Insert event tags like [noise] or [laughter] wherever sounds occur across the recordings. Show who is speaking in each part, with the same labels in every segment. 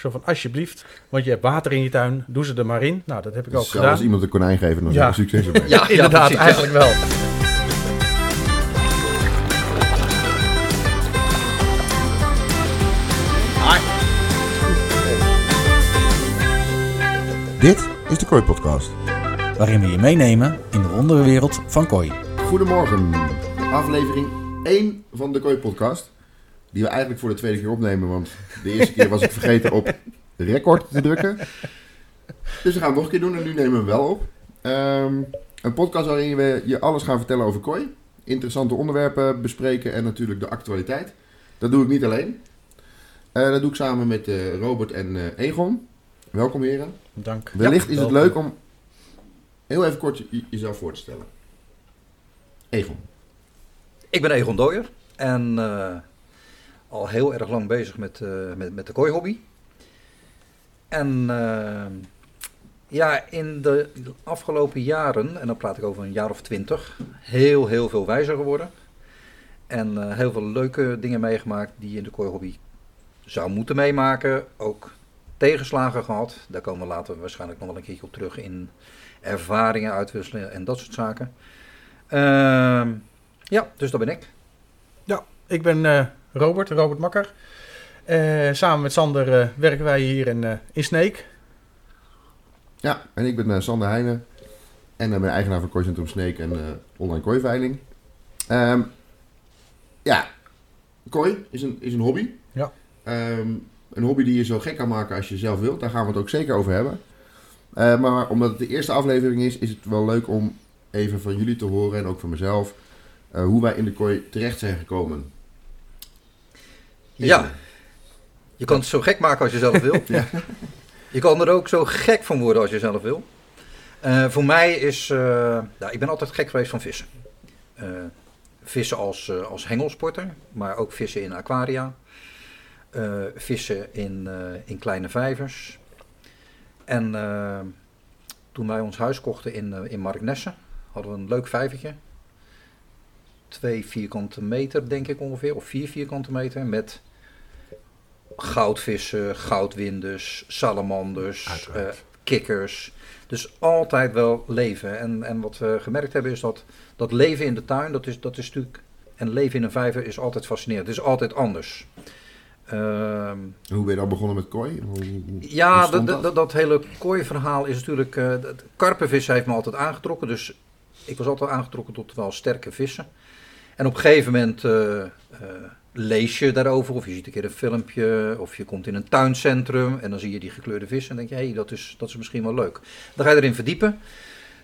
Speaker 1: Zo van, alsjeblieft, want je hebt water in je tuin, doe ze er maar in. Nou, dat heb ik ook
Speaker 2: Dus
Speaker 1: gedaan.
Speaker 2: als iemand een konijn geven, dan
Speaker 1: Ja.
Speaker 2: succes ermee. [laughs]
Speaker 3: Ja,
Speaker 1: Inderdaad,
Speaker 3: ja.
Speaker 1: eigenlijk wel.
Speaker 2: Dit is de Kooi Podcast.
Speaker 4: waarin we je meenemen in de wonderenwereld van kooi.
Speaker 2: Goedemorgen. Aflevering 1 van de Kooi Podcast. Die we eigenlijk voor de tweede keer opnemen, want de eerste keer was ik vergeten op record te drukken. Dus we gaan het nog een keer doen en nu nemen we hem wel op. Ehm, een podcast waarin we je alles gaan vertellen over kooi. Interessante onderwerpen bespreken en natuurlijk de actualiteit. Dat doe ik niet alleen. Eh, dat doe ik samen met eh, Robert en eh, Egon. Welkom heren.
Speaker 1: Dank.
Speaker 2: Wellicht
Speaker 1: Ja,
Speaker 2: is het leuk om heel even kort je- jezelf voor te stellen. Egon.
Speaker 3: Ik ben Egon Dooyer en eh, al heel erg lang bezig met, eh, met, met de kooihobby. En eh, ja, in de afgelopen jaren, en dan praat ik over een jaar of twintig, heel, heel veel wijzer geworden. En eh, heel veel leuke dingen meegemaakt die je in de kooihobby zou moeten meemaken. Ook tegenslagen gehad. Daar komen we later waarschijnlijk nog wel een keertje op terug in ervaringen uitwisselen en dat soort zaken. Ehm, ja, dus dat ben ik.
Speaker 1: Ik ben Robert, Robert Makker. Eh, samen met Sander eh, werken wij hier in, eh, in Sneek.
Speaker 2: Ja, en ik ben Sander Heijnen. En ik ben eigenaar van Kooicentrum Sneek en online kooiveiling. Ehm, ja, kooi is een, is een hobby.
Speaker 1: Ja.
Speaker 2: Ehm, een hobby die je zo gek kan maken als je zelf wilt. Daar gaan we het ook zeker over hebben. Maar omdat het de eerste aflevering is, is het wel leuk om even van jullie te horen en ook van mezelf. hoe wij in de kooi terecht zijn gekomen.
Speaker 3: Ja, je kan het zo gek maken als je zelf wil. [laughs]
Speaker 2: Ja.
Speaker 3: Je kan er ook zo gek van worden als je zelf wil. Eh, voor mij is, eh, ja, ik ben altijd gek geweest van vissen. Eh, vissen als, als hengelsporter, maar ook vissen in aquaria. Vissen in, in kleine vijvers. En toen wij ons huis kochten in, in Marknesse, hadden we een leuk vijvertje. Twee vierkante meter, denk ik ongeveer, of vier vierkante meter. Met goudvissen, goudwinders, salamanders, eh, kikkers. Dus altijd wel leven. En, en wat we gemerkt hebben is dat dat leven in de tuin, dat is, dat is natuurlijk. En leven in een vijver is altijd fascinerend. Het is altijd anders. Ehm,
Speaker 2: Hoe ben je dan begonnen met kooi? Hoe,
Speaker 3: ja, dat, dat, dat hele kooi-verhaal is natuurlijk. eh dat- karpenvissen heeft me altijd aangetrokken. Dus ik was altijd aangetrokken tot wel sterke vissen. En op een gegeven moment eh, eh, lees je daarover, of je ziet een keer een filmpje, of je komt in een tuincentrum en dan zie je die gekleurde vissen en denk je, hé, hey, dat, is, dat is misschien wel leuk. Dan ga je erin verdiepen.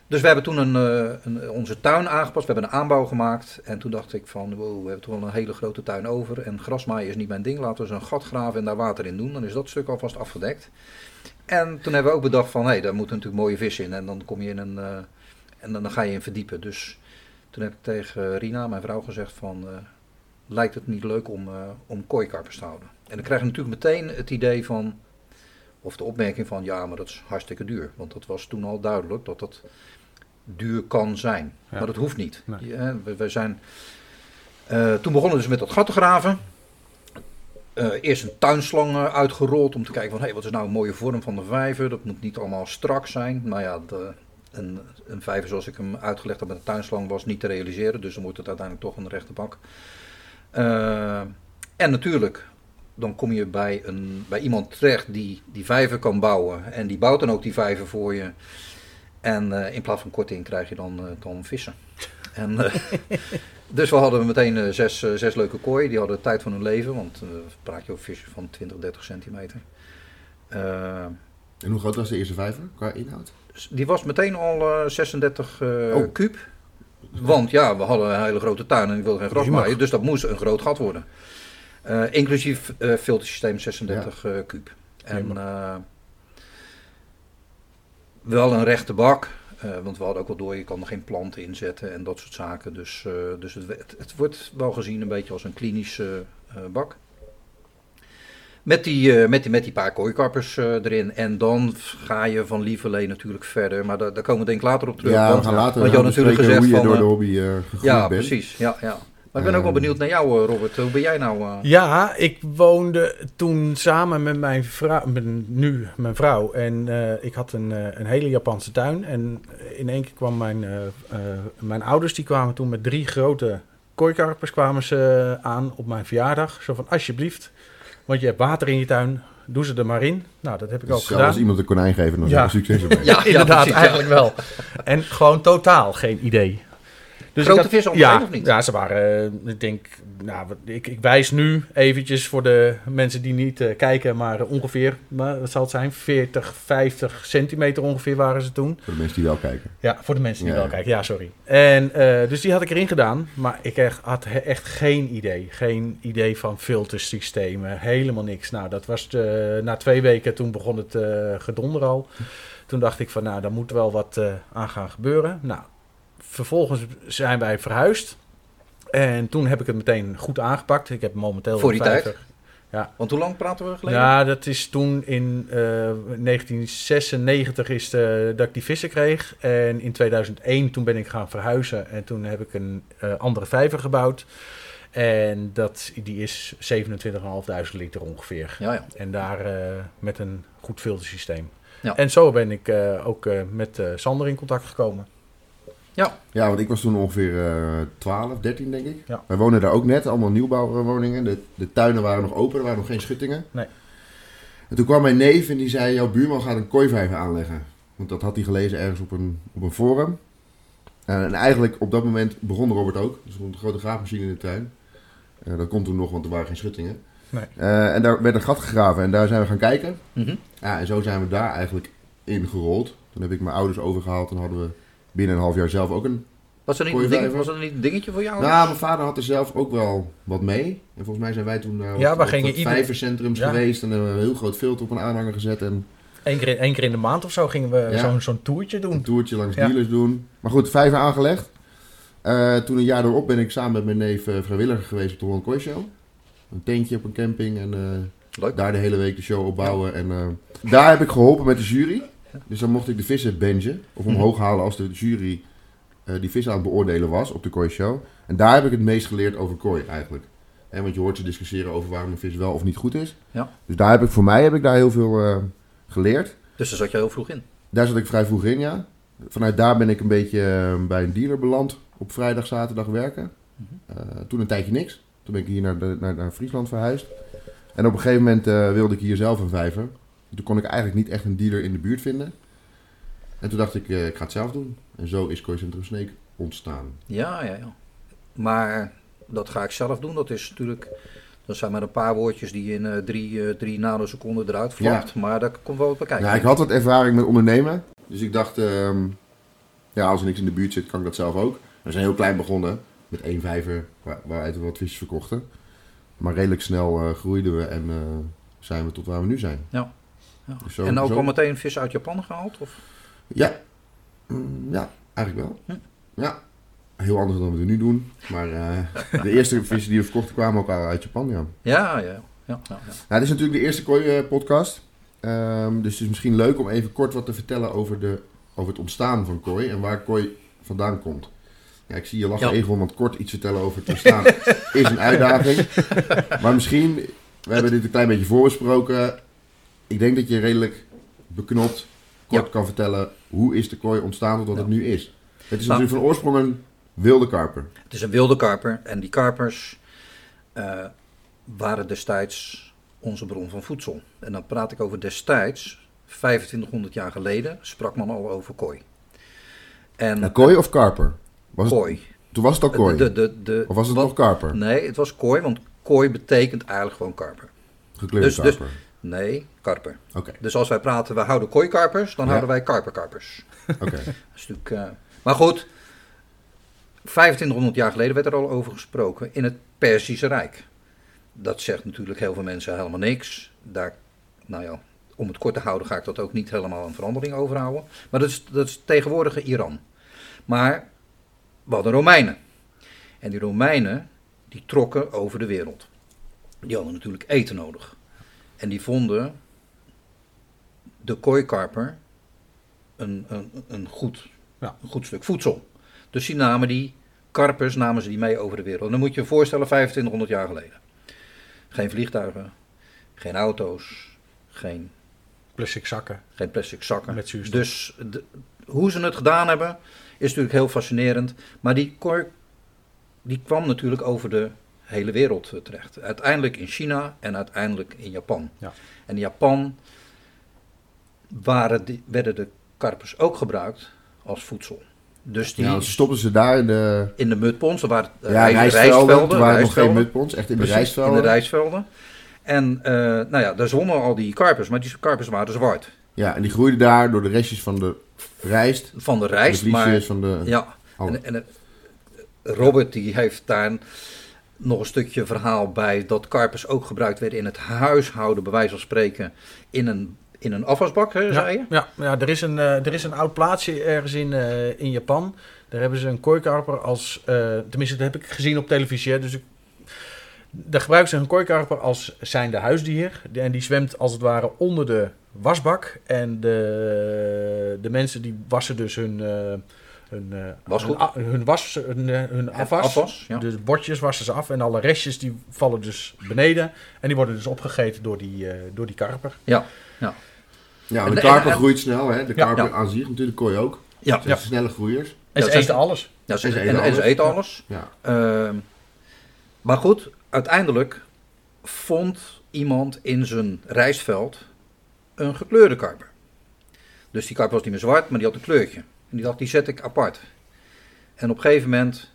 Speaker 3: Dus we hebben toen een, eh, een, onze tuin aangepast, we hebben een aanbouw gemaakt. En toen dacht ik van, wow, we hebben toch wel een hele grote tuin over. En grasmaaien is niet mijn ding, laten we eens een gat graven en daar water in doen. Dan is dat stuk alvast afgedekt. En toen hebben we ook bedacht van, hé, daar moeten natuurlijk mooie vissen in. En dan kom je in een, eh, en dan, dan ga je in verdiepen. Dus toen heb ik tegen Rina, mijn vrouw, gezegd van, eh, lijkt het niet leuk om, eh om kooikarpers te houden? En dan krijg je natuurlijk meteen het idee van, of de opmerking van, ja, maar dat is hartstikke duur. Want dat was toen al duidelijk dat dat duur kan zijn.
Speaker 1: Ja.
Speaker 3: Maar dat hoeft niet.
Speaker 1: Nee.
Speaker 3: Hè, we, we zijn, eh, toen begonnen we dus met dat gat te graven. Eh, eerst een tuinslang uitgerold om te kijken van, hé, wat is nou een mooie vorm van de vijver? Dat moet niet allemaal strak zijn. Nou ja, de, een, een vijver zoals ik hem uitgelegd heb met een tuinslang was niet te realiseren. Dus dan wordt het uiteindelijk toch een rechte bak. Eh, en natuurlijk, dan kom je bij, een, bij iemand terecht die die vijver kan bouwen. En die bouwt dan ook die vijver voor je. En eh, in plaats van korting krijg je dan, eh, dan vissen. En, [laughs] dus we hadden meteen zes, zes leuke kooien. Die hadden de tijd van hun leven. Want praat je over vissen van 20, 30 centimeter.
Speaker 2: En hoe groot was de eerste vijver qua inhoud?
Speaker 3: die was meteen al eh, 36 eh
Speaker 2: Oh.
Speaker 3: kuub. Want ja, we hadden een hele grote tuin en ik wilde geen gras maaien. Dus dat moest een groot gat worden. Eh, inclusief eh, filtersysteem 36 eh kuub. En wel een rechte bak. want we hadden ook wel door, je kan er geen planten inzetten en dat soort zaken. Dus, dus het, het, het wordt wel gezien een beetje als een klinische bak. Met die, eh, met die, met die paar kooikarpers eh, erin. En dan ga je van lieverlee natuurlijk verder. Maar daar, daar komen we denk ik later op terug.
Speaker 2: ja,
Speaker 3: want,
Speaker 2: we gaan later
Speaker 3: want je had natuurlijk gezegd
Speaker 2: hoe je
Speaker 3: van,
Speaker 2: door de hobby eh gegroeid
Speaker 3: ja,
Speaker 2: bent.
Speaker 3: precies. Ja, ja. Maar ik ben ook wel
Speaker 2: Ehm.
Speaker 3: benieuwd naar jou, Robert. Hoe ben jij nou? eh,
Speaker 1: Ja, ik woonde toen samen met mijn vrouw, met nu mijn vrouw. En eh, ik had een, eh, een hele Japanse tuin. En in één keer kwam mijn, eh, eh, mijn ouders, die kwamen toen met drie grote kooikarpers kwamen ze aan op mijn verjaardag. Zo van, alsjeblieft, want je hebt water in je tuin, doe ze er maar in. Nou, dat heb ik ook
Speaker 2: Dus zelfs
Speaker 1: gedaan.
Speaker 2: als iemand een konijn geven, dan
Speaker 1: Ja.
Speaker 2: is er succes [laughs] ermee.
Speaker 3: Ja,
Speaker 1: Inderdaad,
Speaker 3: precies, ja.
Speaker 1: eigenlijk wel. En gewoon totaal geen idee. Dus
Speaker 3: Grote
Speaker 1: had-
Speaker 3: om
Speaker 1: ja,
Speaker 3: of niet?
Speaker 1: Ja, ze waren, eh, ik denk, nou, ik, ik wijs nu eventjes voor de mensen die niet eh, kijken, maar ongeveer, maar, wat zal het zijn, 40, 50 centimeter ongeveer waren ze toen.
Speaker 2: Voor de mensen die wel kijken.
Speaker 1: Ja, voor de mensen die
Speaker 2: Ja,
Speaker 1: wel
Speaker 2: ja.
Speaker 1: kijken, ja, sorry. En eh, dus die had ik erin gedaan, maar ik echt, had echt geen idee. Geen idee van filtersystemen, helemaal niks. Nou, dat was de- na twee weken, toen begon het gedonder al. Toen dacht ik van, nou, daar moet wel wat aan gaan gebeuren. Nou, vervolgens zijn wij verhuisd. En toen heb ik het meteen goed aangepakt. Ik heb momenteel
Speaker 3: Voor die
Speaker 1: een
Speaker 3: tijd?
Speaker 1: vijver.
Speaker 3: Want hoe lang praten we geleden?
Speaker 1: Ja, dat is toen in eh, 1996 is de, dat ik die vissen kreeg. En in 2001 toen ben ik gaan verhuizen. En toen heb ik een eh, andere vijver gebouwd. En dat, die is 27.500 liter ongeveer.
Speaker 3: ja. ja.
Speaker 1: En daar eh, met een goed filtersysteem.
Speaker 3: Ja.
Speaker 1: En zo ben ik eh, ook eh, met eh, Sander in contact gekomen.
Speaker 2: Ja, want ik was toen ongeveer eh 12, 13 denk ik.
Speaker 1: Ja.
Speaker 2: Wij woonden daar ook net, allemaal nieuwbouwwoningen. De, de tuinen waren nog open, er waren nog geen schuttingen.
Speaker 1: Nee.
Speaker 2: En toen kwam mijn neef en die zei, jouw buurman gaat een kooivijver aanleggen. Want dat had hij gelezen ergens op een, op een forum. En, en eigenlijk op dat moment begon Robert ook. Dus er stond een grote graafmachine in de tuin. Eh, dat kon toen nog, want er waren geen schuttingen.
Speaker 1: Nee.
Speaker 2: Eh, en daar werd een gat gegraven en daar zijn we gaan kijken.
Speaker 3: Mhm.
Speaker 2: Ja, en zo zijn we daar eigenlijk in gerold. Toen heb ik mijn ouders overgehaald en hadden we binnen een half jaar zelf ook een
Speaker 3: Was er niet een ding, was er niet een dingetje voor jou?
Speaker 2: Nou, mijn vader had er zelf ook wel wat mee. En volgens mij zijn wij toen naar
Speaker 1: Ja,
Speaker 2: op
Speaker 1: gingen
Speaker 2: wat
Speaker 1: ieder-
Speaker 2: vijvercentrums
Speaker 1: Ja.
Speaker 2: geweest. En hebben we een heel groot filter op een aanhanger gezet. En
Speaker 1: Eén keer, in- één keer in de maand of zo gingen we
Speaker 2: Ja.
Speaker 1: zo'n zo'n toertje doen.
Speaker 2: een toertje langs
Speaker 1: Ja.
Speaker 2: dealers doen. Maar goed, vijver aangelegd. Eh, toen een jaar erop ben ik samen met mijn neef eh, vrijwilliger geweest op de Holland Kooi Show. Een tentje op een camping en eh,
Speaker 3: Leuk.
Speaker 2: daar de hele week de show opbouwen. En eh, daar heb ik geholpen met de jury. Dus dan mocht ik de vissen benchen of
Speaker 3: Mhm.
Speaker 2: omhoog halen als de jury eh, die vissen aan het beoordelen was op de Kooi Show. En daar heb ik het meest geleerd over kooi eigenlijk. Hè, want je hoort ze discussiëren over waarom een vis wel of niet goed is.
Speaker 3: Ja.
Speaker 2: Dus daar heb ik voor mij heb ik daar heel veel eh, geleerd.
Speaker 3: Dus daar zat je heel vroeg in.
Speaker 2: Daar zat ik vrij vroeg in, ja. Vanuit daar ben ik een beetje eh, bij een dealer beland op vrijdag, zaterdag werken.
Speaker 3: Mhm.
Speaker 2: Toen een tijdje niks. Toen ben ik hier naar, de, naar, naar Friesland verhuisd. En op een gegeven moment wilde ik hier zelf een vijver. Toen kon ik eigenlijk niet echt een dealer in de buurt vinden. En toen dacht ik, eh, ik ga het zelf doen. En zo is Kooicentrum Sneek ontstaan.
Speaker 3: Ja, ja, ja. Maar dat ga ik zelf doen. Dat is natuurlijk... Dat zijn maar een paar woordjes die in eh, drie, eh, drie nanoseconden eruit flapt. Maar daar komt wel wat bekijken.
Speaker 2: Ja, ik had wat ervaring met ondernemen. Dus ik dacht, ehm, ja, als er niks in de buurt zit, kan ik dat zelf ook. We zijn heel klein begonnen. Met één vijver waar, waaruit we wat visjes verkochten. Maar redelijk snel groeiden we en zijn we tot waar we nu zijn.
Speaker 3: Ja. Ja.
Speaker 2: Zo-
Speaker 3: en ook
Speaker 2: zo-
Speaker 3: al meteen vis uit Japan gehaald? Of?
Speaker 2: Ja, Mm, ja eigenlijk wel.
Speaker 3: Hm.
Speaker 2: Ja, heel anders dan we het nu doen. Maar eh, [laughs] de eerste vissen die we verkochten kwamen ook uit Japan, ja.
Speaker 3: Ja, ja, ja. ja, ja.
Speaker 2: Nou, dit is natuurlijk de eerste kooi-podcast. Ehm, dus het is misschien leuk om even kort wat te vertellen over, de, over het ontstaan van kooi en waar kooi vandaan komt. Ja, ik zie je lachen
Speaker 3: Ja.
Speaker 2: even, want kort iets vertellen over het ontstaan [laughs] is een uitdaging. Maar misschien, we hebben dit een klein beetje voorbesproken. Ik denk dat je redelijk beknopt kort
Speaker 3: Ja.
Speaker 2: kan vertellen hoe is de kooi ontstaan tot wat
Speaker 3: Ja.
Speaker 2: het nu is. Het is
Speaker 3: Nou.
Speaker 2: natuurlijk van oorsprong een wilde karper.
Speaker 3: Het is een wilde karper. En die karpers eh, waren destijds onze bron van voedsel. En dan praat ik over destijds, 2500 jaar geleden, sprak men al over kooi. En
Speaker 2: Nou, kooi of karper? Was het,
Speaker 3: kooi.
Speaker 2: toen was het al kooi?
Speaker 3: De, de, de,
Speaker 2: of was het
Speaker 3: wat-
Speaker 2: nog karper?
Speaker 3: Nee, het was kooi, want kooi betekent eigenlijk gewoon karper.
Speaker 2: Gekleurde
Speaker 3: Dus- dus-
Speaker 2: karper.
Speaker 3: Nee, karper. Dus als wij praten, we houden kooikarpers, dan
Speaker 2: Ja.
Speaker 3: houden wij karperkarpers.
Speaker 2: oké. [laughs]
Speaker 3: Is natuurlijk, eh, Maar goed, 2500 jaar geleden werd er al over gesproken in het Perzische Rijk. Dat zegt natuurlijk heel veel mensen helemaal niks. Daar, nou ja, om het kort te houden ga ik dat ook niet helemaal een verandering overhouden. Maar dat is, dat is tegenwoordige Iran. Maar we hadden Romeinen. En die Romeinen, die trokken over de wereld. Die hadden natuurlijk eten nodig. En die vonden de kooikarper een, een, een, goed,
Speaker 1: Ja.
Speaker 3: een goed stuk voedsel. Dus die namen die karpers namen ze die mee over de wereld. En dan moet je je voorstellen, 2500 jaar geleden. Geen vliegtuigen, geen auto's, geen,
Speaker 1: Plastic zakken
Speaker 3: geen plastic zakken.
Speaker 1: met zuurstof.
Speaker 3: Dus de- hoe ze het gedaan hebben, is natuurlijk heel fascinerend. Maar die kork, die kwam natuurlijk over de hele wereld eh, terecht. Uiteindelijk in China en uiteindelijk in Japan.
Speaker 1: Ja.
Speaker 3: En in Japan waren die, werden de karpers ook gebruikt als voedsel. Dus die
Speaker 2: Ja, want ze daar in de
Speaker 3: in de mudponds, er waren eh,
Speaker 2: ja,
Speaker 3: rij-
Speaker 2: rijstvelden. Toen waren nog geen mudponds, echt in de rijstvelden.
Speaker 3: In de rijstvelden. En eh, nou ja, daar zwommen al die karpers, maar die karpers waren zwart.
Speaker 2: Ja, en die groeiden daar door de restjes van de rijst.
Speaker 3: Van de
Speaker 2: de
Speaker 3: rijst, maar
Speaker 2: vliesjes van de...
Speaker 3: Ja,
Speaker 2: Oh.
Speaker 3: en, en Robert die heeft daar nog een stukje verhaal bij dat karpers ook gebruikt werden in het huishouden, bij wijze van spreken, in een, in een afwasbak, hè, zei je?
Speaker 1: Ja, ja er, is een, eh, er is een oud plaatsje ergens in, eh, in Japan. Daar hebben ze een kooikarper als... eh, tenminste, dat heb ik gezien op televisie. Dus ik, daar gebruiken ze een kooikarper als zijnde huisdier. En die zwemt als het ware onder de wasbak. En de, de mensen die wassen dus hun... hun, eh,
Speaker 3: Wasgoed?
Speaker 1: hun, a- hun was, hun, eh, hun afwas.
Speaker 3: afwas, ja.
Speaker 1: De bordjes wassen ze af en alle restjes die vallen dus beneden. En die worden dus opgegeten door die, eh, door die karper.
Speaker 3: Ja,
Speaker 2: Ja,
Speaker 3: En-
Speaker 2: de
Speaker 3: en-
Speaker 2: karper
Speaker 3: en-
Speaker 2: groeit snel, hè. De
Speaker 1: Ja,
Speaker 2: karper
Speaker 3: ja.
Speaker 2: aan zich, natuurlijk, kooi ook.
Speaker 3: ja.
Speaker 2: Dat zijn snelle groeiers.
Speaker 1: En
Speaker 3: Ja,
Speaker 1: ze
Speaker 3: ze-
Speaker 1: eten alles.
Speaker 3: ja ze,
Speaker 2: En ze
Speaker 3: en,
Speaker 2: eten
Speaker 3: en ze
Speaker 2: alles.
Speaker 3: eten
Speaker 2: Ja.
Speaker 3: alles.
Speaker 2: Ja.
Speaker 3: Ehm, maar goed, uiteindelijk vond iemand in zijn rijstveld een gekleurde karper. Dus die karper was niet meer zwart, maar die had een kleurtje. En die dacht, die zet ik apart. En op een gegeven moment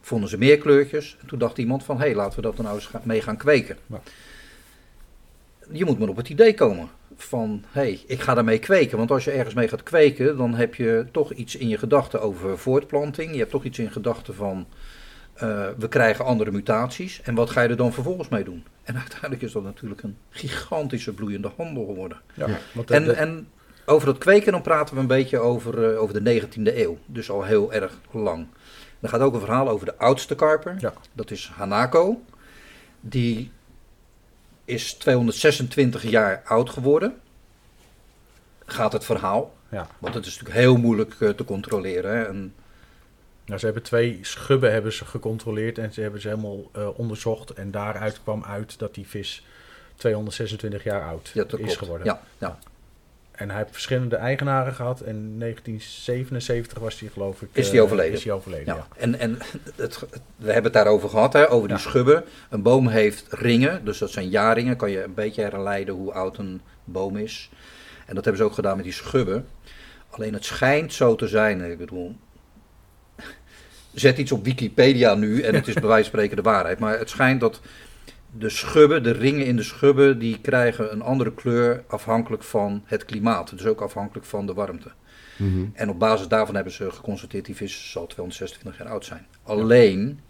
Speaker 3: vonden ze meer kleurtjes. En toen dacht iemand van, hé, hey, laten we dat er nou eens mee gaan kweken.
Speaker 1: Ja.
Speaker 3: Je moet maar op het idee komen van, hé, hey, ik ga daarmee kweken. Want als je ergens mee gaat kweken, dan heb je toch iets in je gedachten over voortplanting. Je hebt toch iets in gedachten van, eh, we krijgen andere mutaties. En wat ga je er dan vervolgens mee doen? En uiteindelijk is dat natuurlijk een gigantische bloeiende handel geworden.
Speaker 1: Ja. Want
Speaker 3: En,
Speaker 1: de-
Speaker 3: en over dat kweken, dan praten we een beetje over, eh, over de 19e eeuw. Dus al heel erg lang. Er gaat ook een verhaal over de oudste karper.
Speaker 1: Ja.
Speaker 3: Dat is Hanako. Die is 226 jaar oud geworden. Gaat het verhaal.
Speaker 1: ja.
Speaker 3: Want het is natuurlijk heel moeilijk eh, te controleren. Hè. En,
Speaker 1: Nou, ze hebben twee schubben hebben ze gecontroleerd en ze hebben ze helemaal eh, onderzocht. En daaruit kwam uit dat die vis 226 jaar oud
Speaker 3: ja,
Speaker 1: is
Speaker 3: klopt.
Speaker 1: geworden.
Speaker 3: Ja, ja.
Speaker 1: En hij heeft verschillende eigenaren gehad. En in 1977 was hij geloof ik...
Speaker 3: Is die
Speaker 1: eh,
Speaker 3: overleden?
Speaker 1: Is hij overleden, ja.
Speaker 3: Ja, en, en het, we hebben het daarover gehad, hè, over die
Speaker 1: Ja.
Speaker 3: schubben. Een boom heeft ringen, dus dat zijn jaarringen. Kan je een beetje herleiden hoe oud een boom is. En dat hebben ze ook gedaan met die schubben. Alleen het schijnt zo te zijn, ik bedoel... Zet iets op Wikipedia nu en het is bij wijze van spreken de waarheid. Maar het schijnt dat de schubben, de ringen in de schubben, die krijgen een andere kleur afhankelijk van het klimaat. Dus ook afhankelijk van de warmte.
Speaker 2: Mhm.
Speaker 3: En op basis daarvan hebben ze geconstateerd die vis zal 226 jaar oud zijn. Alleen,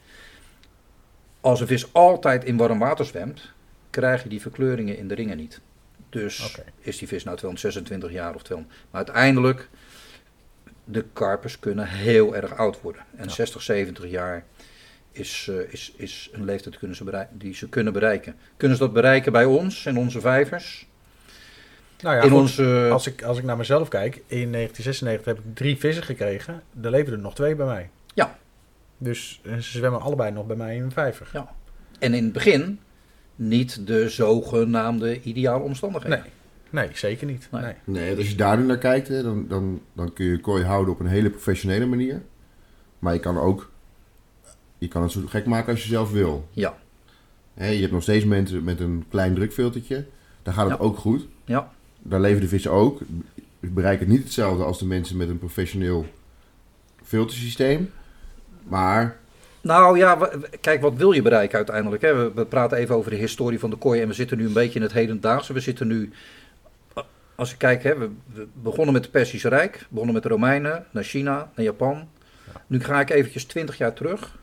Speaker 3: als een vis altijd in warm water zwemt, krijg je die verkleuringen in de ringen niet. Dus is die vis nou 226 jaar of 200. Maar uiteindelijk, de karpers kunnen heel erg oud worden. En
Speaker 1: Ja.
Speaker 3: 60, 70 jaar is, eh, is, is een leeftijd kunnen ze berei- die ze kunnen bereiken. Kunnen ze dat bereiken bij ons, in onze vijvers?
Speaker 1: Nou ja,
Speaker 3: in
Speaker 1: goed,
Speaker 3: onze...
Speaker 1: als, ik, als ik naar mezelf kijk, in 1996 heb ik drie vissen gekregen. Er leven er nog twee bij mij.
Speaker 3: Ja.
Speaker 1: Dus ze zwemmen allebei nog bij mij in een vijver.
Speaker 3: Ja. En in het begin niet de zogenaamde ideale omstandigheden.
Speaker 1: Nee, nee, zeker niet.
Speaker 3: Nee.
Speaker 1: Nee.
Speaker 2: Nee, als je daar nu naar kijkt, hè, dan, dan, dan kun je kooi houden op een hele professionele manier. Maar je kan ook, je kan het zo gek maken als je zelf wil.
Speaker 3: Ja,
Speaker 2: je hebt nog steeds mensen met een klein drukfiltertje. Daar gaat het
Speaker 3: Ja.
Speaker 2: ook goed.
Speaker 3: ja,
Speaker 2: Daar leven de vissen ook. Ze bereiken niet hetzelfde als de mensen met een professioneel filtersysteem. Maar
Speaker 3: Nou ja, kijk, wat wil je bereiken uiteindelijk? Hè? We, we praten even over de historie van de kooi en we zitten nu een beetje in het hedendaagse. We zitten nu, als je kijkt, hè, we, we begonnen met het Persische Rijk, begonnen met de Romeinen, naar China, naar Japan. Nu ga ik eventjes 20 jaar terug.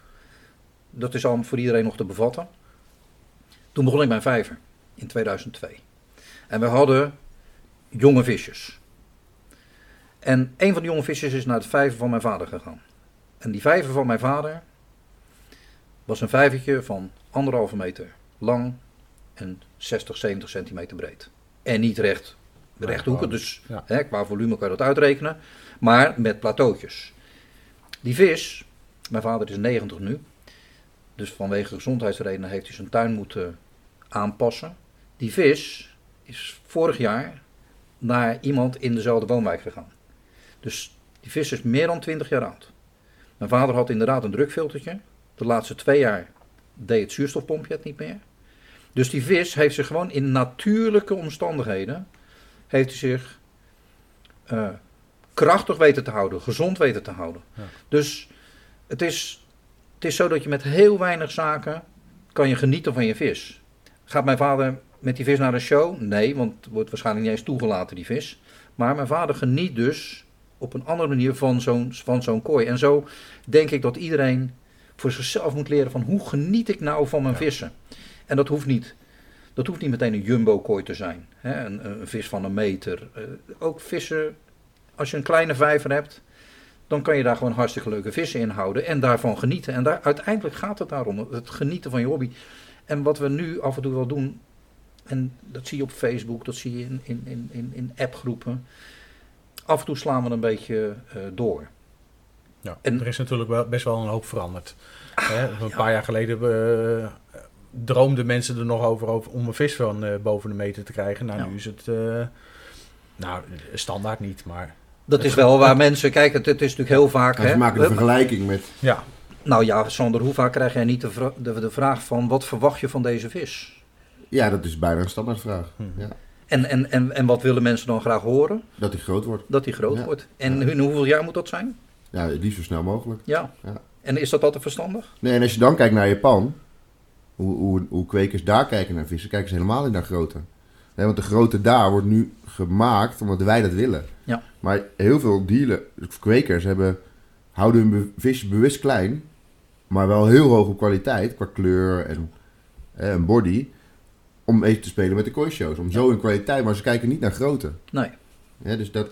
Speaker 3: Dat is al voor iedereen nog te bevatten. Toen begon ik mijn vijver, in 2002. En we hadden jonge visjes. En een van die jonge visjes is naar het vijver van mijn vader gegaan. En die vijver van mijn vader was een vijvertje van anderhalve meter lang en 60, 70 centimeter breed. En niet recht, rechthoeken, dus
Speaker 1: ja.
Speaker 3: hè, qua volume kan je dat uitrekenen, maar met plateautjes. Die vis, Mijn vader is 90 nu. Dus vanwege gezondheidsredenen heeft hij zijn tuin moeten aanpassen. Die vis is vorig jaar naar iemand in dezelfde woonwijk gegaan. Dus die vis is meer dan 20 jaar oud. Mijn vader had inderdaad een drukfiltertje. De laatste twee jaar deed het zuurstofpompje het niet meer. Dus die vis heeft zich gewoon in natuurlijke omstandigheden heeft hij zich eh, krachtig weten te houden, gezond weten te houden.
Speaker 1: Ja.
Speaker 3: Dus het is, het is zo dat je met heel weinig zaken kan je genieten van je vis. Gaat mijn vader met die vis naar een show? Nee, want het wordt waarschijnlijk niet eens toegelaten, die vis. Maar mijn vader geniet dus op een andere manier van zo'n, van zo'n kooi. En zo denk ik dat iedereen voor zichzelf moet leren van hoe geniet ik nou van mijn
Speaker 1: Ja.
Speaker 3: vissen. En dat hoeft niet, dat hoeft niet meteen een jumbo-kooi te zijn. Hè? Een, een vis van een meter. Eh, ook vissen, als je een kleine vijver hebt, dan kan je daar gewoon hartstikke leuke vissen in houden en daarvan genieten. En daar, uiteindelijk gaat het daarom, het genieten van je hobby. En wat we nu af en toe wel doen, en dat zie je op Facebook, dat zie je in, in, in, in, in appgroepen. Af en toe slaan we een beetje eh, door.
Speaker 1: Ja,
Speaker 3: En-
Speaker 1: er is natuurlijk wel, best wel een hoop veranderd. Hè, een paar jaar geleden eh, droomden mensen er nog over, over om een vis van eh, boven de meter te krijgen. Nou,
Speaker 3: Ja.
Speaker 1: nu is het nou, standaard niet, maar
Speaker 3: Dat is wel waar mensen, kijk, het, het is natuurlijk heel vaak.
Speaker 2: En ze
Speaker 3: Hè,
Speaker 2: maken de vergelijking met...
Speaker 1: ja.
Speaker 3: nou ja, Sander, hoe vaak krijg jij niet de, vra- de, de vraag van wat verwacht je van deze vis?
Speaker 2: Ja, dat is bijna een standaardvraag.
Speaker 1: Mhm.
Speaker 2: Ja,
Speaker 3: En, en, en, en wat willen mensen dan graag horen?
Speaker 2: dat hij groot wordt.
Speaker 3: Dat die groot
Speaker 2: Ja.
Speaker 3: wordt. En
Speaker 2: Ja.
Speaker 3: in hoeveel jaar moet dat zijn?
Speaker 2: Ja, het liefst zo snel mogelijk.
Speaker 3: Ja.
Speaker 2: Ja.
Speaker 3: En is dat altijd verstandig?
Speaker 2: Nee, en als je dan kijkt naar Japan, hoe, hoe, hoe kwekers daar kijken naar vissen, kijken ze helemaal niet naar grootte. Nee, want de grootte daar wordt nu gemaakt omdat wij dat willen.
Speaker 3: Ja.
Speaker 2: Maar heel veel dealen, kwekers hebben, houden hun visjes bewust klein, maar wel heel hoog op kwaliteit, qua kleur en, en body, om even te spelen met de kooishows. Om zo in kwaliteit, maar ze kijken niet naar grootte.
Speaker 3: Nee.
Speaker 2: Ja, dus dat,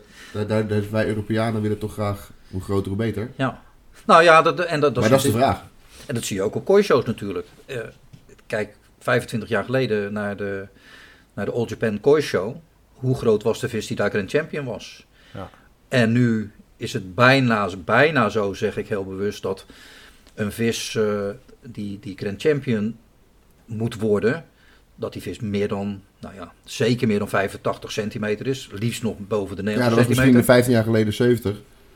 Speaker 2: daar, daar- wij Europeanen willen toch graag hoe groter hoe beter.
Speaker 3: Ja. Nou ja, dat, en dat, dat,
Speaker 2: maar dat is de vraag.
Speaker 3: En dat zie je ook op kooishows natuurlijk. Eh, kijk, 25 jaar geleden naar de, naar de All Japan Koi Show. Hoe groot was de vis die daar Grand Champion was?
Speaker 1: Ja.
Speaker 3: En nu is het bijna, bijna zo, zeg ik heel bewust, dat een vis eh, die, die Grand Champion moet worden, dat die vis meer dan, nou ja, zeker meer dan 85 centimeter is. Liefst nog boven de
Speaker 2: Ja,
Speaker 3: 90
Speaker 2: dat was misschien
Speaker 3: centimeter.
Speaker 2: 15 jaar geleden 70.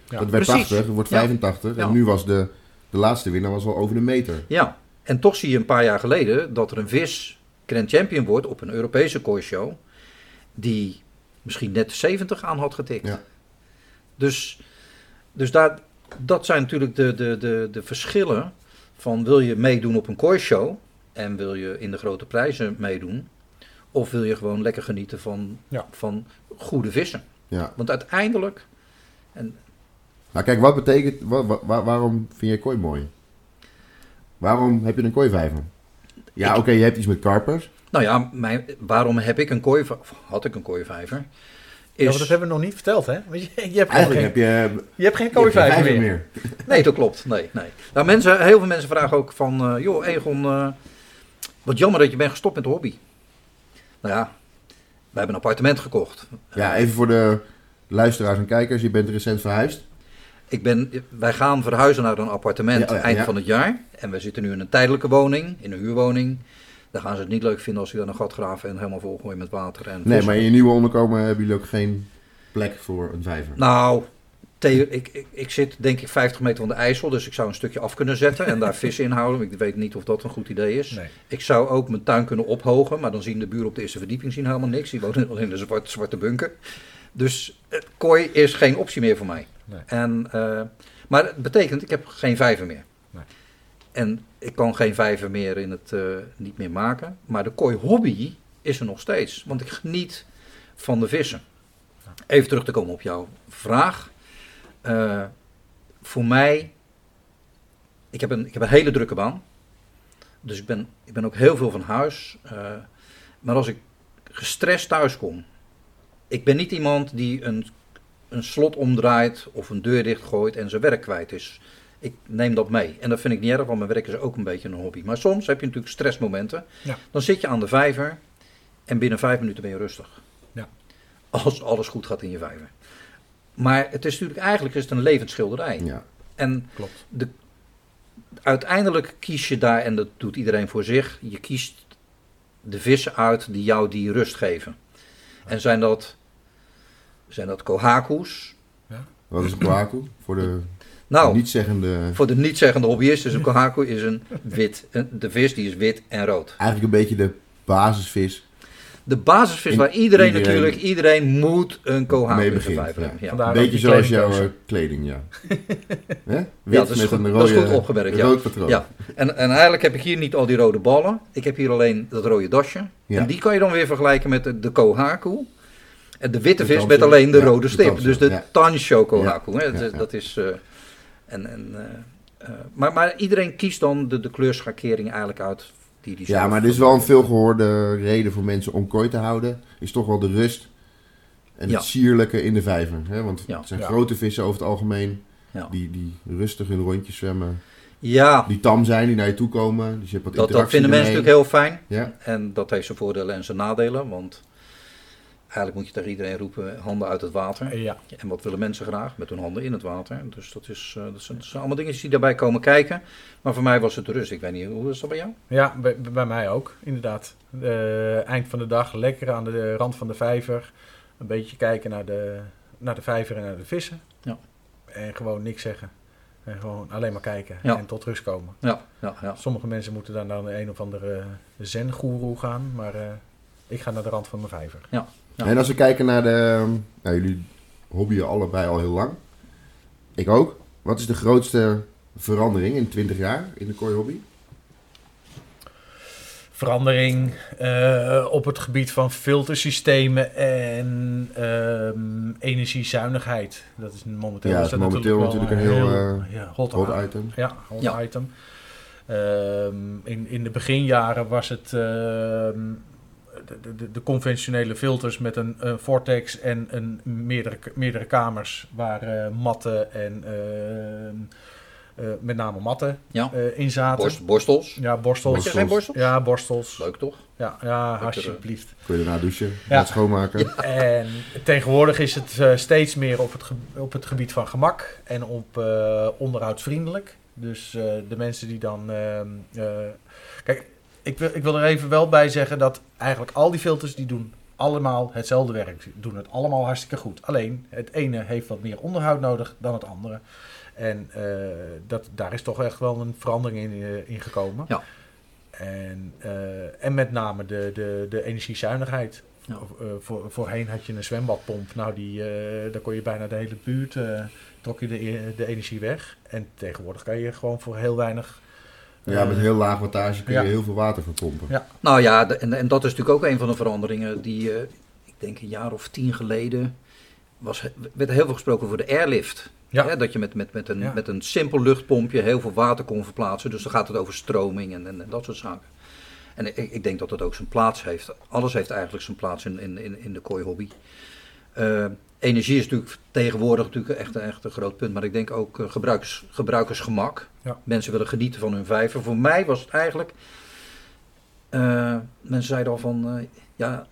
Speaker 1: Ja.
Speaker 2: dat werd
Speaker 3: precies.
Speaker 2: 80, het wordt
Speaker 3: Ja.
Speaker 2: 85.
Speaker 3: Ja.
Speaker 2: En nu was de, de laatste winnaar was al over de meter.
Speaker 3: Ja, en toch zie je een paar jaar geleden dat er een vis Grand Champion wordt op een Europese kooishow. Die misschien net de 70 aan had getikt.
Speaker 2: Ja.
Speaker 3: Dus, dus daar, dat zijn natuurlijk de, de, de, de verschillen van wil je meedoen op een kooishow en wil je in de grote prijzen meedoen. Of wil je gewoon lekker genieten van,
Speaker 1: Ja.
Speaker 3: van goede vissen.
Speaker 2: Ja.
Speaker 3: Want uiteindelijk,
Speaker 2: Nou kijk, wat betekent, wa- wa- wa- waarom vind je kooi mooi? Waarom heb je een kooivijver? Ja, oké, je hebt iets met karpers.
Speaker 3: nou ja, mijn, waarom heb ik een kooi, of had ik een kooivijver? Is,
Speaker 1: dat hebben we nog niet verteld, hè? Want je, je hebt
Speaker 2: Eigenlijk
Speaker 1: geen,
Speaker 2: heb je,
Speaker 1: je hebt geen
Speaker 2: je hebt geen
Speaker 1: kooivijver
Speaker 2: vijver
Speaker 1: meer.
Speaker 3: Nee, dat klopt. Nee, nee. Nou, mensen, heel veel mensen vragen ook van, eh, joh, Egon, eh, wat jammer dat je bent gestopt met de hobby. Nou ja, we hebben een appartement gekocht.
Speaker 2: Ja, even voor de luisteraars en kijkers. Je bent recent verhuisd.
Speaker 3: Ik ben, wij gaan verhuizen naar een appartement
Speaker 2: Ja,
Speaker 3: eind van het jaar. En we zitten nu in een tijdelijke woning, in een huurwoning. Daar gaan ze het niet leuk vinden als ik dan een gat graven en helemaal volgooien met water. En
Speaker 2: Nee, maar in je nieuwe onderkomen hebben jullie ook geen plek voor een vijver.
Speaker 3: Nou, ik, ik, ik zit denk ik 50 meter van de IJssel, dus ik zou een stukje af kunnen zetten en daar [laughs] vissen in houden. Ik weet niet of dat een goed idee is.
Speaker 1: Nee.
Speaker 3: Ik zou ook mijn tuin kunnen ophogen, maar dan zien de buren op de eerste verdieping zien helemaal niks. Die wonen al in de zwarte, zwarte bunker. Dus eh, kooi is geen optie meer voor mij.
Speaker 1: Nee.
Speaker 3: En, eh, maar het betekent, ik heb geen vijver meer.
Speaker 1: Nee.
Speaker 3: En ik kan geen vijver meer in het eh, niet meer maken. Maar de kooi hobby is er nog steeds. Want ik geniet van de vissen. Even terug te komen op jouw vraag. Eh, voor mij, ik heb, een, ik heb een hele drukke baan. Dus ik ben, ik ben ook heel veel van huis. Maar als ik gestrest thuis kom. Ik ben niet iemand die een, een slot omdraait of een deur dichtgooit en zijn werk kwijt is. Ik neem dat mee. En dat vind ik niet erg, want mijn werk is ook een beetje een hobby. Maar soms heb je natuurlijk stressmomenten.
Speaker 1: Ja.
Speaker 3: Dan zit je aan de vijver en binnen vijf minuten ben je rustig.
Speaker 1: Ja.
Speaker 3: Als alles goed gaat in je vijver. Maar het is natuurlijk eigenlijk is het een levensschilderij.
Speaker 2: Ja.
Speaker 3: En
Speaker 1: Klopt.
Speaker 3: de, uiteindelijk kies je daar, en dat doet iedereen voor zich, je kiest de vissen uit die jou die rust geven. En zijn dat, zijn dat kohaku's?
Speaker 2: Wat is een kwaku? Voor de
Speaker 3: Nou,
Speaker 2: niet-zeggende...
Speaker 3: voor de niet-zeggende hobbyist is een kohaku is een wit. een- De vis die is wit en rood.
Speaker 2: Eigenlijk een beetje de basisvis.
Speaker 3: De basisvis
Speaker 2: In-
Speaker 3: waar iedereen,
Speaker 2: iedereen-
Speaker 3: natuurlijk, iedereen moet een kohaku
Speaker 2: ja.
Speaker 3: hebben. Ja.
Speaker 1: Vandaar
Speaker 2: Een beetje zoals jouw eh, kleding, ja. [laughs] Hè? Wit
Speaker 3: dat is
Speaker 2: met
Speaker 3: goed-
Speaker 2: een
Speaker 3: dat is
Speaker 2: rode,
Speaker 3: goed opgemerkt, ja.
Speaker 2: rood patroon.
Speaker 3: Ja, en, en eigenlijk heb ik hier niet al die rode ballen. Ik heb hier alleen dat rode dasje.
Speaker 2: Ja.
Speaker 3: En die kan je dan weer vergelijken met de, de kohaku. En de witte
Speaker 2: De
Speaker 3: vis met alleen de
Speaker 2: Ja,
Speaker 3: rode
Speaker 2: de
Speaker 3: stip. dus de.
Speaker 2: Ja,
Speaker 3: hè.
Speaker 2: ja,
Speaker 3: Dat,
Speaker 2: ja.
Speaker 3: dat is... eh, en, en, eh, eh, maar, maar iedereen kiest dan de, de kleurschakering eigenlijk uit die die
Speaker 2: Ja, maar dit is wel een veelgehoorde reden voor mensen om kooi te houden. Is toch wel de rust en
Speaker 3: Ja.
Speaker 2: het sierlijke in de vijver. Hè? Want
Speaker 3: Ja.
Speaker 2: het zijn
Speaker 1: Ja.
Speaker 2: grote vissen over het algemeen.
Speaker 3: Ja.
Speaker 2: Die, die rustig hun rondjes zwemmen.
Speaker 3: Ja,
Speaker 2: Die tam zijn, die naar je toe komen. Dus je hebt wat
Speaker 3: dat, dat vinden mensen natuurlijk heel fijn.
Speaker 2: Ja,
Speaker 3: En dat heeft zijn voordelen en zijn nadelen. Want eigenlijk moet je tegen iedereen roepen, handen uit het water.
Speaker 1: Ja,
Speaker 3: En wat willen mensen graag? Met hun handen in het water. Dus dat, is, eh, dat, zijn, dat zijn allemaal dingen die daarbij komen kijken. Maar voor mij was het de rust. Ik weet niet, hoe is dat bij jou?
Speaker 1: ja bij, bij mij ook, inderdaad. Eh, eind van de dag lekker aan de rand van de vijver. Een beetje kijken naar de, naar de vijver en naar de vissen.
Speaker 3: Ja.
Speaker 1: En gewoon niks zeggen. En gewoon alleen maar kijken
Speaker 3: Ja.
Speaker 1: en tot rust komen.
Speaker 3: Ja, ja, ja.
Speaker 1: Sommige mensen moeten dan naar een of andere zen-goeroe gaan. Maar eh, ik ga naar de rand van mijn vijver.
Speaker 3: Ja.
Speaker 2: En als we kijken naar de... Nou, jullie hobbyen allebei al heel lang. Ik ook. Wat is de grootste verandering in 20 jaar in de kooi hobby?
Speaker 1: verandering eh, op het gebied van filtersystemen en ehm, energiezuinigheid. Dat is momenteel,
Speaker 2: Ja,
Speaker 1: is
Speaker 2: is
Speaker 1: dat
Speaker 2: momenteel
Speaker 1: wel
Speaker 2: natuurlijk een heel, eh,
Speaker 1: ja, hot,
Speaker 2: Hot
Speaker 1: item.
Speaker 2: item.
Speaker 1: Ja, hot
Speaker 3: Ja.
Speaker 1: item. Ehm, in, in de beginjaren was het ehm, de, de, de conventionele filters met een, een vortex en een meerdere, meerdere kamers waar eh, matten en ehm, eh, met name matten
Speaker 3: Ja.
Speaker 1: eh, in zaten.
Speaker 3: Borst, borstels.
Speaker 1: Ja, borstels.
Speaker 3: Had je geen borstels?
Speaker 1: Ja, borstels.
Speaker 3: Leuk toch?
Speaker 1: Ja, ja alsjeblieft.
Speaker 2: Kun je daarna douchen,
Speaker 1: Ja.
Speaker 2: schoonmaken. [laughs]
Speaker 1: En tegenwoordig is het eh, steeds meer op het, op het gebied van gemak en op eh, onderhoudsvriendelijk. Dus eh, de mensen die dan. ehm, eh, kijk, ik wil, ik wil er even wel bij zeggen dat eigenlijk al die filters die doen allemaal hetzelfde werk. Doen het allemaal hartstikke goed. Alleen het ene heeft wat meer onderhoud nodig dan het andere. En eh, dat, daar is toch echt wel een verandering in, in gekomen.
Speaker 3: Ja.
Speaker 1: En, eh, en met name de, de, de energiezuinigheid.
Speaker 3: Ja.
Speaker 1: Of, voor, voorheen had je een zwembadpomp. Nou, die, daar kon je bijna de hele buurt, trok je de, de energie weg. En tegenwoordig kan je gewoon voor heel weinig...
Speaker 2: Ja,
Speaker 1: eh,
Speaker 2: met heel laag wattage kun je
Speaker 1: Ja.
Speaker 2: heel veel water verpompen.
Speaker 1: Ja.
Speaker 3: Nou ja, en, en dat is natuurlijk ook een van de veranderingen die, eh, ik denk een jaar of tien geleden, was, werd heel veel gesproken over de airlift.
Speaker 1: Ja.
Speaker 3: Hè, dat je met, met, met, een,
Speaker 1: Ja.
Speaker 3: met een simpel luchtpompje heel veel water kon verplaatsen. Dus dan gaat het over stroming en, en, en dat soort zaken. En ik, ik denk dat dat ook zijn plaats heeft. Alles heeft eigenlijk zijn plaats in, in, in, in de kooihobby. Eh energie is natuurlijk tegenwoordig natuurlijk echt, echt een groot punt. Maar ik denk ook eh, gebruikers, gebruikersgemak.
Speaker 1: Ja.
Speaker 3: Mensen willen genieten van hun vijver. Voor mij was het eigenlijk... eh, mensen zeiden al van... ja,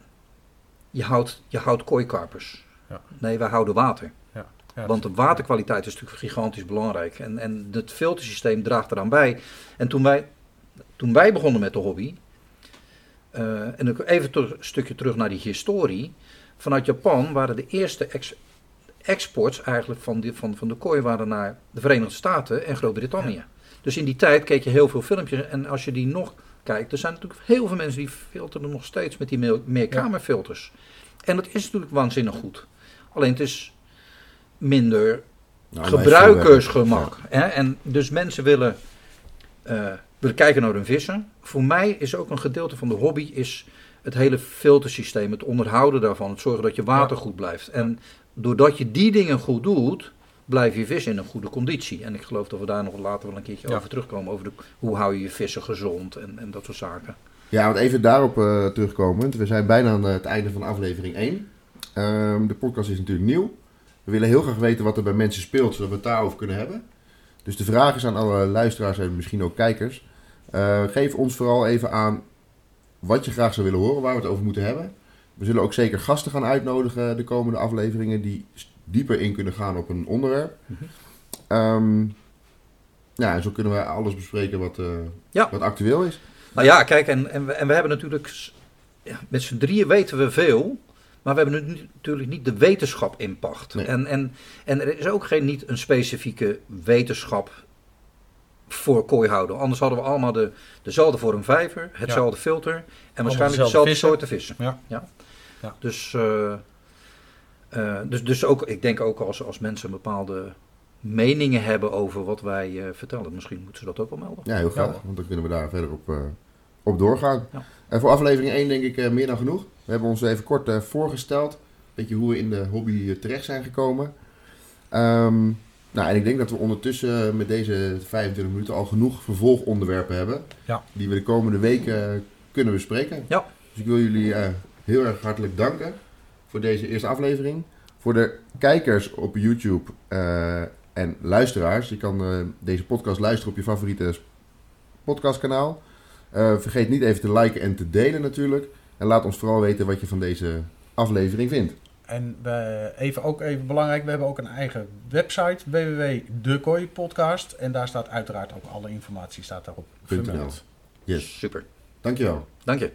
Speaker 3: je houdt, je houdt kooikarpers.
Speaker 1: Ja.
Speaker 3: Nee, wij houden water.
Speaker 1: ja,
Speaker 3: Want de waterkwaliteit is natuurlijk gigantisch belangrijk. En, en het filtersysteem draagt eraan bij. En toen wij, toen wij begonnen met de hobby. en even een stukje terug naar die historie. Vanuit Japan waren de eerste ex- exports eigenlijk van, die, van, van de kooi waren naar de Verenigde Staten en Groot-Brittannië. Dus in die tijd keek je heel veel filmpjes. En als je die nog kijkt, er zijn natuurlijk heel veel mensen die filteren nog steeds met die meer- meerkamerfilters. En dat is natuurlijk waanzinnig goed. Alleen het is minder
Speaker 2: Nou,
Speaker 3: gebruikersgemak. Hè? En dus mensen willen, eh, willen kijken naar hun vissen. Voor mij is ook een gedeelte van de hobby is het hele filtersysteem, het onderhouden daarvan, het zorgen dat je water goed blijft. En doordat je die dingen goed doet, blijf je vis in een goede conditie. En ik geloof dat we daar nog later wel een keertje
Speaker 1: Ja.
Speaker 3: over terugkomen, over de, hoe hou je je vissen gezond en, en dat soort zaken.
Speaker 2: Ja, want even daarop eh terugkomend. We zijn bijna aan het einde van aflevering 1. Ehm, de podcast is natuurlijk nieuw. We willen heel graag weten wat er bij mensen speelt, zodat we het daarover kunnen hebben. Dus de vraag is aan alle luisteraars en misschien ook kijkers. eh, geef ons vooral even aan wat je graag zou willen horen, waar we het over moeten hebben. We zullen ook zeker gasten gaan uitnodigen de komende afleveringen die dieper in kunnen gaan op een onderwerp.
Speaker 3: Mhm.
Speaker 2: Ehm, Ja, en zo kunnen we alles bespreken wat, eh,
Speaker 3: Ja.
Speaker 2: wat actueel is.
Speaker 3: Nou ja, kijk, en, en, we, en we hebben natuurlijk, ja, met z'n drieën weten we veel, maar we hebben nu natuurlijk niet de wetenschap in pacht.
Speaker 2: Nee.
Speaker 3: En, en, en er is ook geen, niet een specifieke wetenschap voor kooihouden. Anders hadden we allemaal de, dezelfde vorm vijver, hetzelfde filter en waarschijnlijk
Speaker 1: dezelfde
Speaker 3: dezelfde
Speaker 1: vissen.
Speaker 3: soorten vissen.
Speaker 1: Ja. Ja.
Speaker 3: Dus, eh, eh, dus, dus ook, ik denk ook als, als mensen bepaalde meningen hebben over wat wij eh, vertellen, misschien moeten ze dat ook wel melden.
Speaker 2: Ja, heel graag,
Speaker 1: Ja.
Speaker 2: want dan kunnen we daar verder op, eh, op doorgaan.
Speaker 3: Ja.
Speaker 2: En voor aflevering 1 denk ik eh, meer dan genoeg. We hebben ons even kort eh, voorgesteld. Weet je hoe we in de hobby terecht zijn gekomen. Ehm, nou, en ik denk dat we ondertussen eh, met deze 25 minuten al genoeg vervolgonderwerpen hebben.
Speaker 1: Ja.
Speaker 2: Die we de komende weken eh, kunnen bespreken.
Speaker 3: Ja.
Speaker 2: Dus ik wil jullie eh, heel erg hartelijk danken voor deze eerste aflevering. Voor de kijkers op YouTube en luisteraars. Je kan deze podcast luisteren op je favoriete podcastkanaal. Vergeet niet even te liken en te delen natuurlijk. En laat ons vooral weten wat je van deze aflevering vindt.
Speaker 1: En we, even ook even belangrijk, we hebben ook een eigen website, www.dekooipodcast. En daar staat uiteraard ook alle informatie staat daarop vermeld.
Speaker 2: Yes,
Speaker 3: Super,
Speaker 2: dankjewel.
Speaker 3: dank je.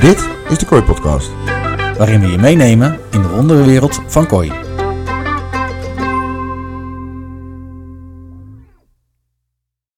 Speaker 2: Dit is de Kooi Podcast.
Speaker 4: waarin we je meenemen in de wonderenwereld van kooi.